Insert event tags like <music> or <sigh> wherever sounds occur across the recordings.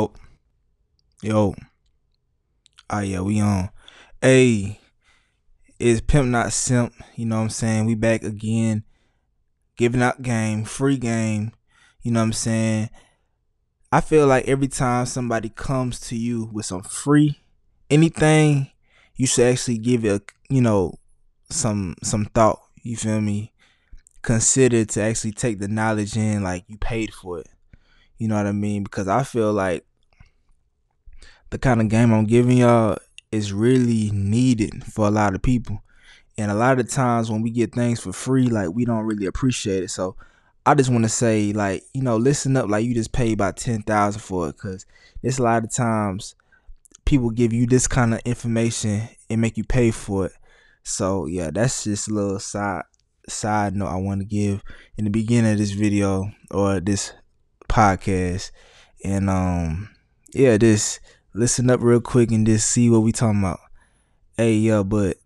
Oh, yo. Ah, yeah, we on. Hey, it's Pimp Not Simp. You know what I'm saying? We back again. Giving out game, free game. You know what I'm saying? I feel like every time somebody comes to you with some free anything, you should actually give it, a, you know, some some thought. You feel me? Consider to actually take the knowledge in, like you paid for it. You know what I mean? Because I feel like the kind of game I'm giving y'all is really needed for a lot of people. And a lot of times when we get things for free, like we don't really appreciate it. So I just want to say, like, you know, listen up, like you just paid about ten thousand for it, cause there's a lot of times people give you this kind of information and make you pay for it. So yeah, that's just a little side side note I want to give in the beginning of this video or this podcast. And um yeah, just listen up real quick and just see what we talking about. Hey yeah, but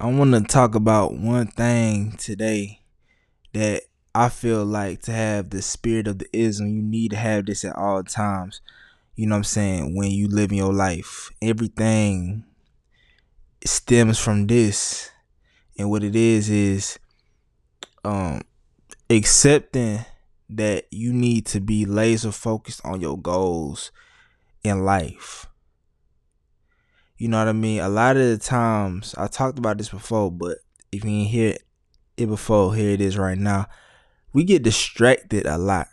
I want to talk about one thing today that I feel like to have the spirit of the ism, you need to have this at all times. You know what I'm saying? When you live in your life, everything stems from this. And what it is is um accepting that you need to be laser focused on your goals in life. You know what I mean? A lot of the times, I talked about this before, but if you didn't hear it before, here it is right now. We get distracted a lot.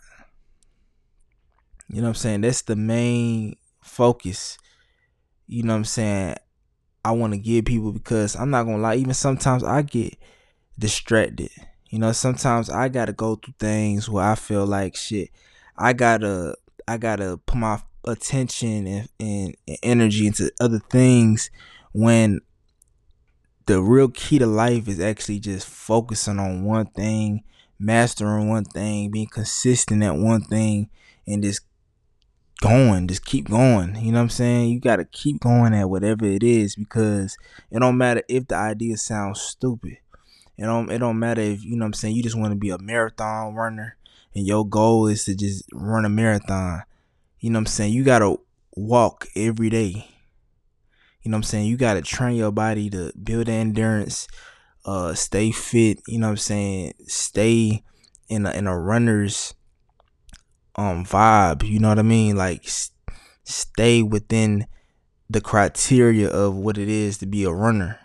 You know what I'm saying? That's the main focus. You know what I'm saying? I want to give people because I'm not gonna lie, even sometimes I get distracted. You know, sometimes I gotta go through things where I feel like shit. I gotta I gotta put my attention and, and, and energy into other things when the real key to life is actually just focusing on one thing, mastering one thing, being consistent at one thing, and just going, just keep going. You know what I'm saying? You gotta keep going at whatever it is because it don't matter if the idea sounds stupid. It don't it don't matter if you know what I'm saying you just want to be a marathon runner and your goal is to just run a marathon. You know what I'm saying? You gotta walk every day. You know what I'm saying? You gotta train your body to build endurance, uh, stay fit, you know what I'm saying? Stay in a in a runner's um vibe, you know what I mean? Like s- stay within the criteria of what it is to be a runner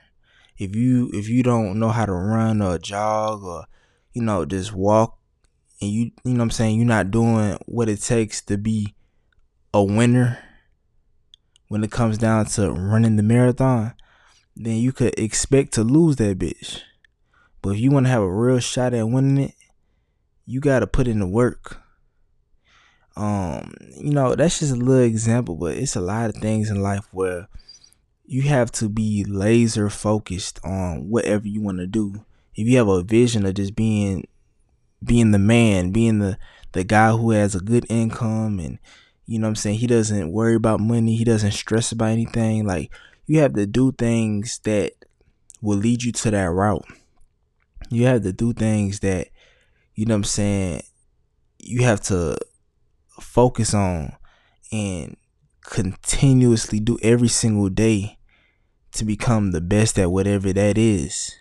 if you if you don't know how to run or jog or you know just walk and you you know what I'm saying you're not doing what it takes to be a winner when it comes down to running the marathon then you could expect to lose that bitch but if you want to have a real shot at winning it you got to put in the work um you know that's just a little example but it's a lot of things in life where you have to be laser focused on whatever you want to do. If you have a vision of just being being the man, being the the guy who has a good income and you know what I'm saying, he doesn't worry about money, he doesn't stress about anything, like you have to do things that will lead you to that route. You have to do things that you know what I'm saying, you have to focus on and continuously do every single day to become the best at whatever that is.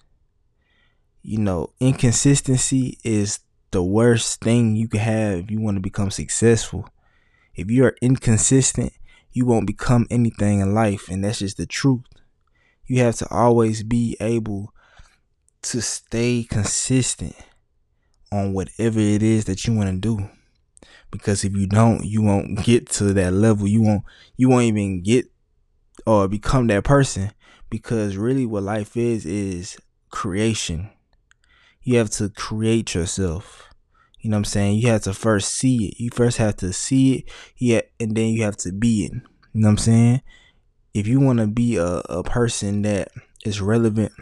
You know, inconsistency is the worst thing you can have if you want to become successful. If you are inconsistent, you won't become anything in life, and that's just the truth. You have to always be able to stay consistent on whatever it is that you want to do. Because if you don't you won't get to that level. You won't you won't even get or become that person. Because really what life is is creation. You have to create yourself you know what i'm saying? You have to first see it. You first have to see it. Yeah and then you have to be it. You know what i'm saying? If you want to be a, a person that is relevant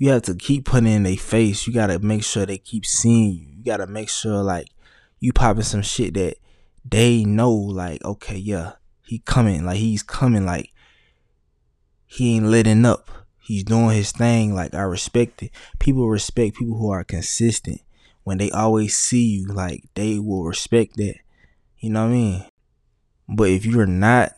you have to keep putting in a face. You got to make sure they keep seeing you. You got to make sure like you popping some shit that they know like okay yeah he coming. Like he's coming. Like he ain't letting up. He's doing his thing. Like i respect it. People respect people who are consistent when they always see you like they will respect that you know what i mean But if you're not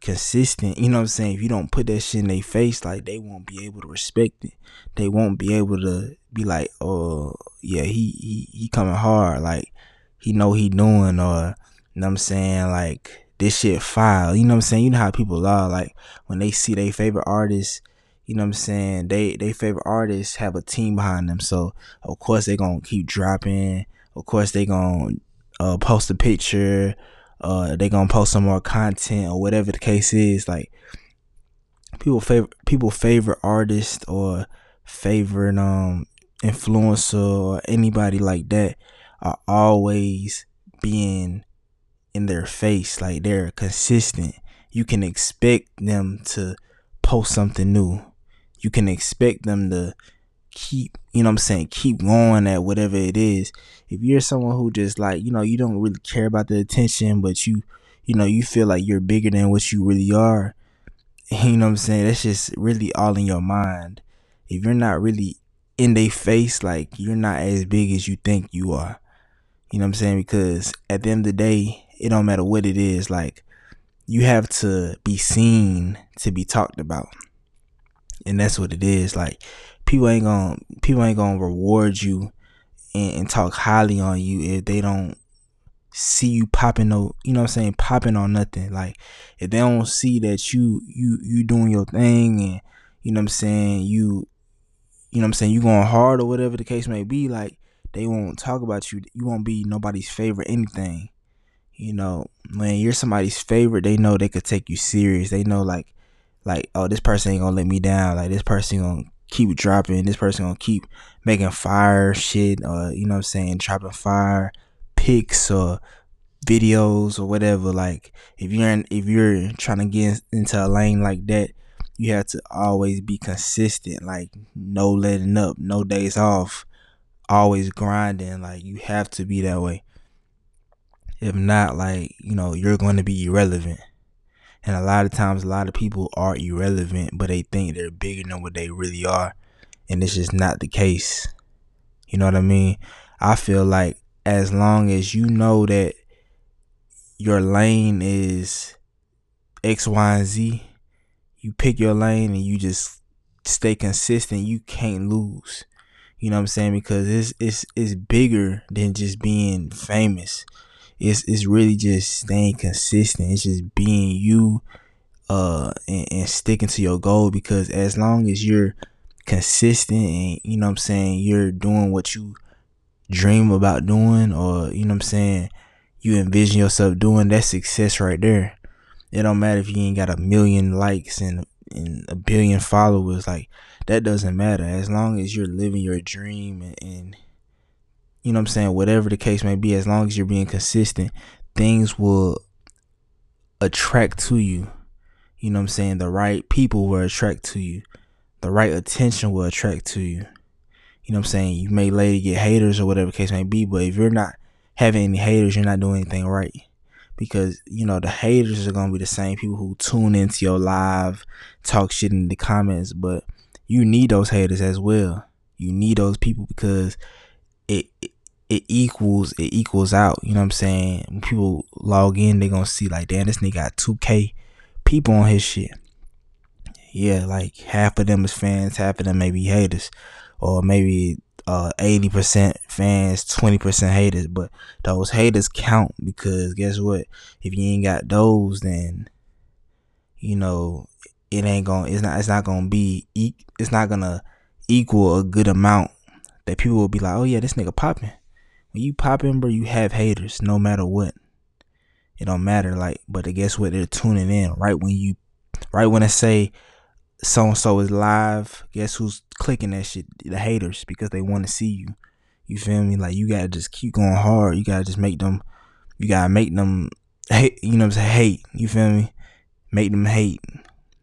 consistent, you know what I'm saying? If you don't put that shit in their face, like they won't be able to respect it. They won't be able to be like, oh yeah, he he he coming hard, like he know he doing, or you know what I'm saying, like this shit file. You know what I'm saying? You know how people are, like when they see their favorite artist, you know what I'm saying, they they favorite artists have a team behind them. So of course they're gonna keep dropping. Of course they're gonna uh, post a picture. Uh they gonna post some more content or whatever the case is. Like people favorite people favorite artist or favorite um influencer or anybody like that are always being in their face. Like they're consistent. You can expect them to post something new you can expect them to keep, you know what I'm saying, keep going at whatever it is. If you're someone who just like, you know, you don't really care about the attention, but you, you know, you feel like you're bigger than what you really are, <laughs> you know what I'm saying? That's just really all in your mind. If you're not really in their face, like you're not as big as you think you are. You know what I'm saying? Because at the end of the day, it don't matter what it is, like you have to be seen to be talked about. And that's what it is. Like people ain't gonna people ain't gonna reward you and, and talk highly on you if they don't see you popping no you know what I'm saying popping on nothing. Like if they don't see that you you you doing your thing and you know what I'm saying you you know I'm saying you going hard or whatever the case may be like they won't talk about you. You won't be nobody's favorite anything. You know when you're somebody's favorite they know they could take you serious. They know like like oh this person ain't gonna let me down like this person gonna keep dropping. This person gonna keep making fire shit, or you know what I'm saying, dropping fire pics or videos or whatever. Like if you're in, if you're trying to get into a lane like that, you have to always be consistent. Like no letting up, no days off, always grinding. Like you have to be that way. If not, like you know, you're going to be irrelevant. And a lot of times, a lot of people are irrelevant, but they think they're bigger than what they really are. And it's just not the case. You know what I mean? I feel like as long as you know that your lane is X, Y, and Z, you pick your lane and you just stay consistent, you can't lose. You know what I'm saying? Because it's it's it's bigger than just being famous it's it's really just staying consistent. It's just being you uh and, and sticking to your goal because as long as you're consistent and you know what I'm saying, you're doing what you dream about doing or you know what I'm saying, you envision yourself doing, that's success right there. It don't matter if you ain't got a million likes and and a billion followers, like that doesn't matter. As long as you're living your dream and, and you know what I'm saying, whatever the case may be, as long as you're being consistent, things will attract to you. You know what I'm saying? The right people will attract to you. The right attention will attract to you. You know what I'm saying? You may later get haters or whatever case may be, but if you're not having any haters, you're not doing anything right. Because, you know, the haters are gonna be the same people who tune into your live, talk shit in the comments, but you need those haters as well. You need those people because it equals it equals out. You know what I'm saying? When people log in, they gonna see like, damn, this nigga got 2K people on his shit. Yeah, like half of them is fans, half of them may be haters, or maybe uh 80% fans, 20% haters. But those haters count because guess what? If you ain't got those, then you know it ain't gonna. It's not. It's not gonna be. It's not gonna equal a good amount that people will be like, oh yeah, this nigga popping. When you pop in, bro, you have haters no matter what. It don't matter, like, but guess what? They're tuning in right when you, right when I say so and so is live. Guess who's clicking that shit? The haters because they want to see you. You feel me? Like you gotta just keep going hard. You gotta just make them. You gotta make them hate. You know what I'm saying? Hate. You feel me? Make them hate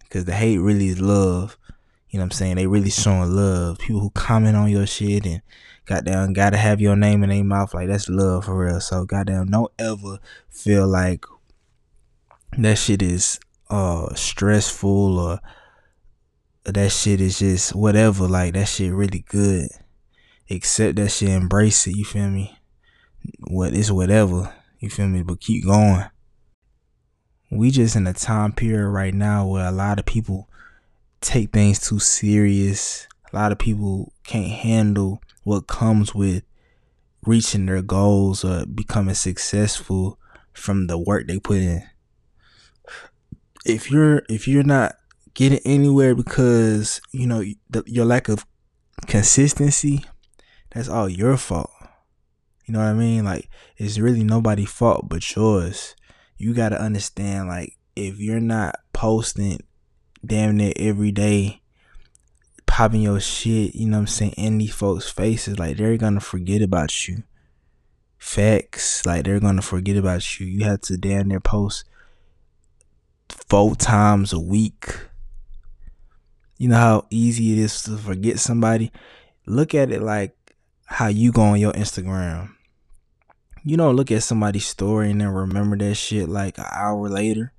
because the hate really is love. You know what I'm saying? They really showing love. People who comment on your shit and goddamn gotta have your name in their mouth, like that's love for real. So goddamn don't ever feel like that shit is uh stressful or that shit is just whatever. Like that shit really good. Accept that shit, embrace it, you feel me? What it's whatever. You feel me? But keep going. we just in a time period right now where a lot of people take things too serious. A lot of people can't handle what comes with reaching their goals or becoming successful from the work they put in. If you're if you're not getting anywhere because you know the, your lack of consistency, that's all your fault. You know what I mean? Like it's really nobody's fault but yours. You got to understand like if you're not posting damn near every day popping your shit, you know what I'm saying, in these folks' faces, like they're gonna forget about you. Facts, like they're gonna forget about you. You have to damn near post four times a week. You know how easy it is to forget somebody? Look at it like how you go on your Instagram. You don't look at somebody's story and then remember that shit like an hour later.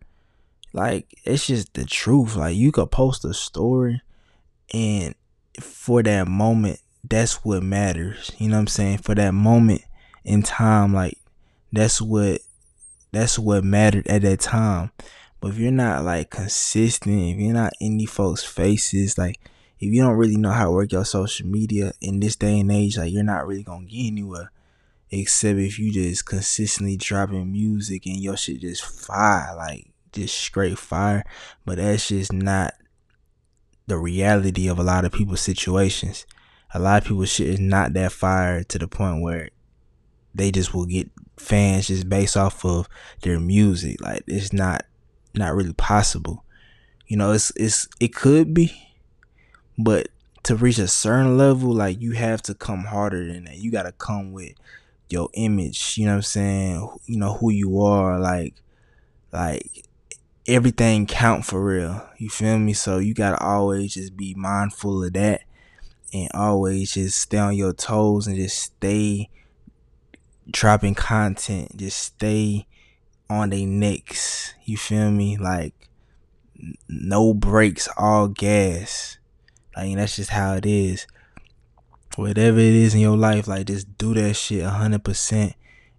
Like it's just the truth. Like you could post a story and for that moment, that's what matters. You know what I'm saying? For that moment in time, like that's what that's what mattered at that time. But if you're not like consistent, if you're not in these folks' faces, like if you don't really know how to work your social media in this day and age, like you're not really gonna get anywhere. Except if you just consistently dropping music and your shit just fire. Like just straight fire, but that's just not the reality of a lot of people's situations. A lot of people shit is not that fire to the point where they just will get fans just based off of their music. Like it's not not really possible. You know, it's it's it could be, but to reach a certain level, like you have to come harder than that. You gotta come with your image, you know what I'm saying? You know who you are, like like everything count for real. You feel me? So you gotta always just be mindful of that and always just stay on your toes and just stay dropping content. Just stay on their necks. You feel me? Like no brakes, all gas. Like that's just how it is. Whatever it is in your life, like just do that shit hundred percent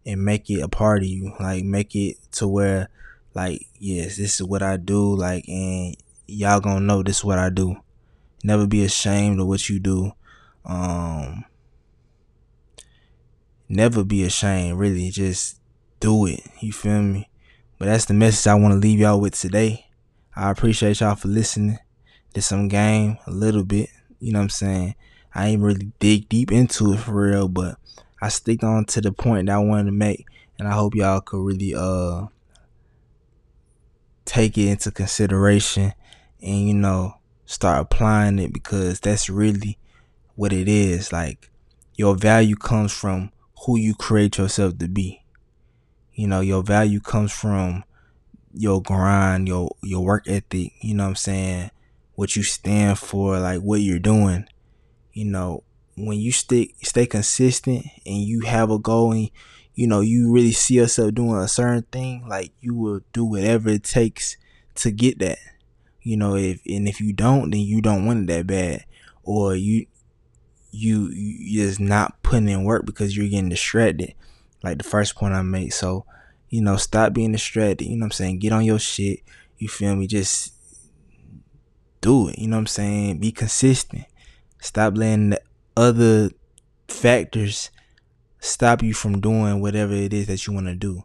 and make it a part of you. Like make it to where like yes this is what i do like and y'all gonna know this is what i do. Never be ashamed of what you do. Um never be ashamed really just do it you feel me? But that's the message i want to leave y'all with today. I appreciate y'all for listening to some game a little bit you know what i'm saying? I ain't really dig deep into it for real but i stick on to the point that i wanted to make and i hope y'all could really uh take it into consideration and you know start applying it because that's really what it is. Like your value comes from who you create yourself to be. You know your value comes from your grind your your work ethic you know what i'm saying? What you stand for like what you're doing. You know when you stay stay consistent and you have a goal and you know, you really see yourself doing a certain thing, like you will do whatever it takes to get that. You know, if and if you don't, then you don't want it that bad, or you you you just not putting in work because you're getting distracted. Like the first point I made. So, you know, stop being distracted. You know what I'm saying? Get on your shit. You feel me? Just do it. You know what I'm saying? Be consistent. Stop letting the other factors stop you from doing whatever it is that you want to do.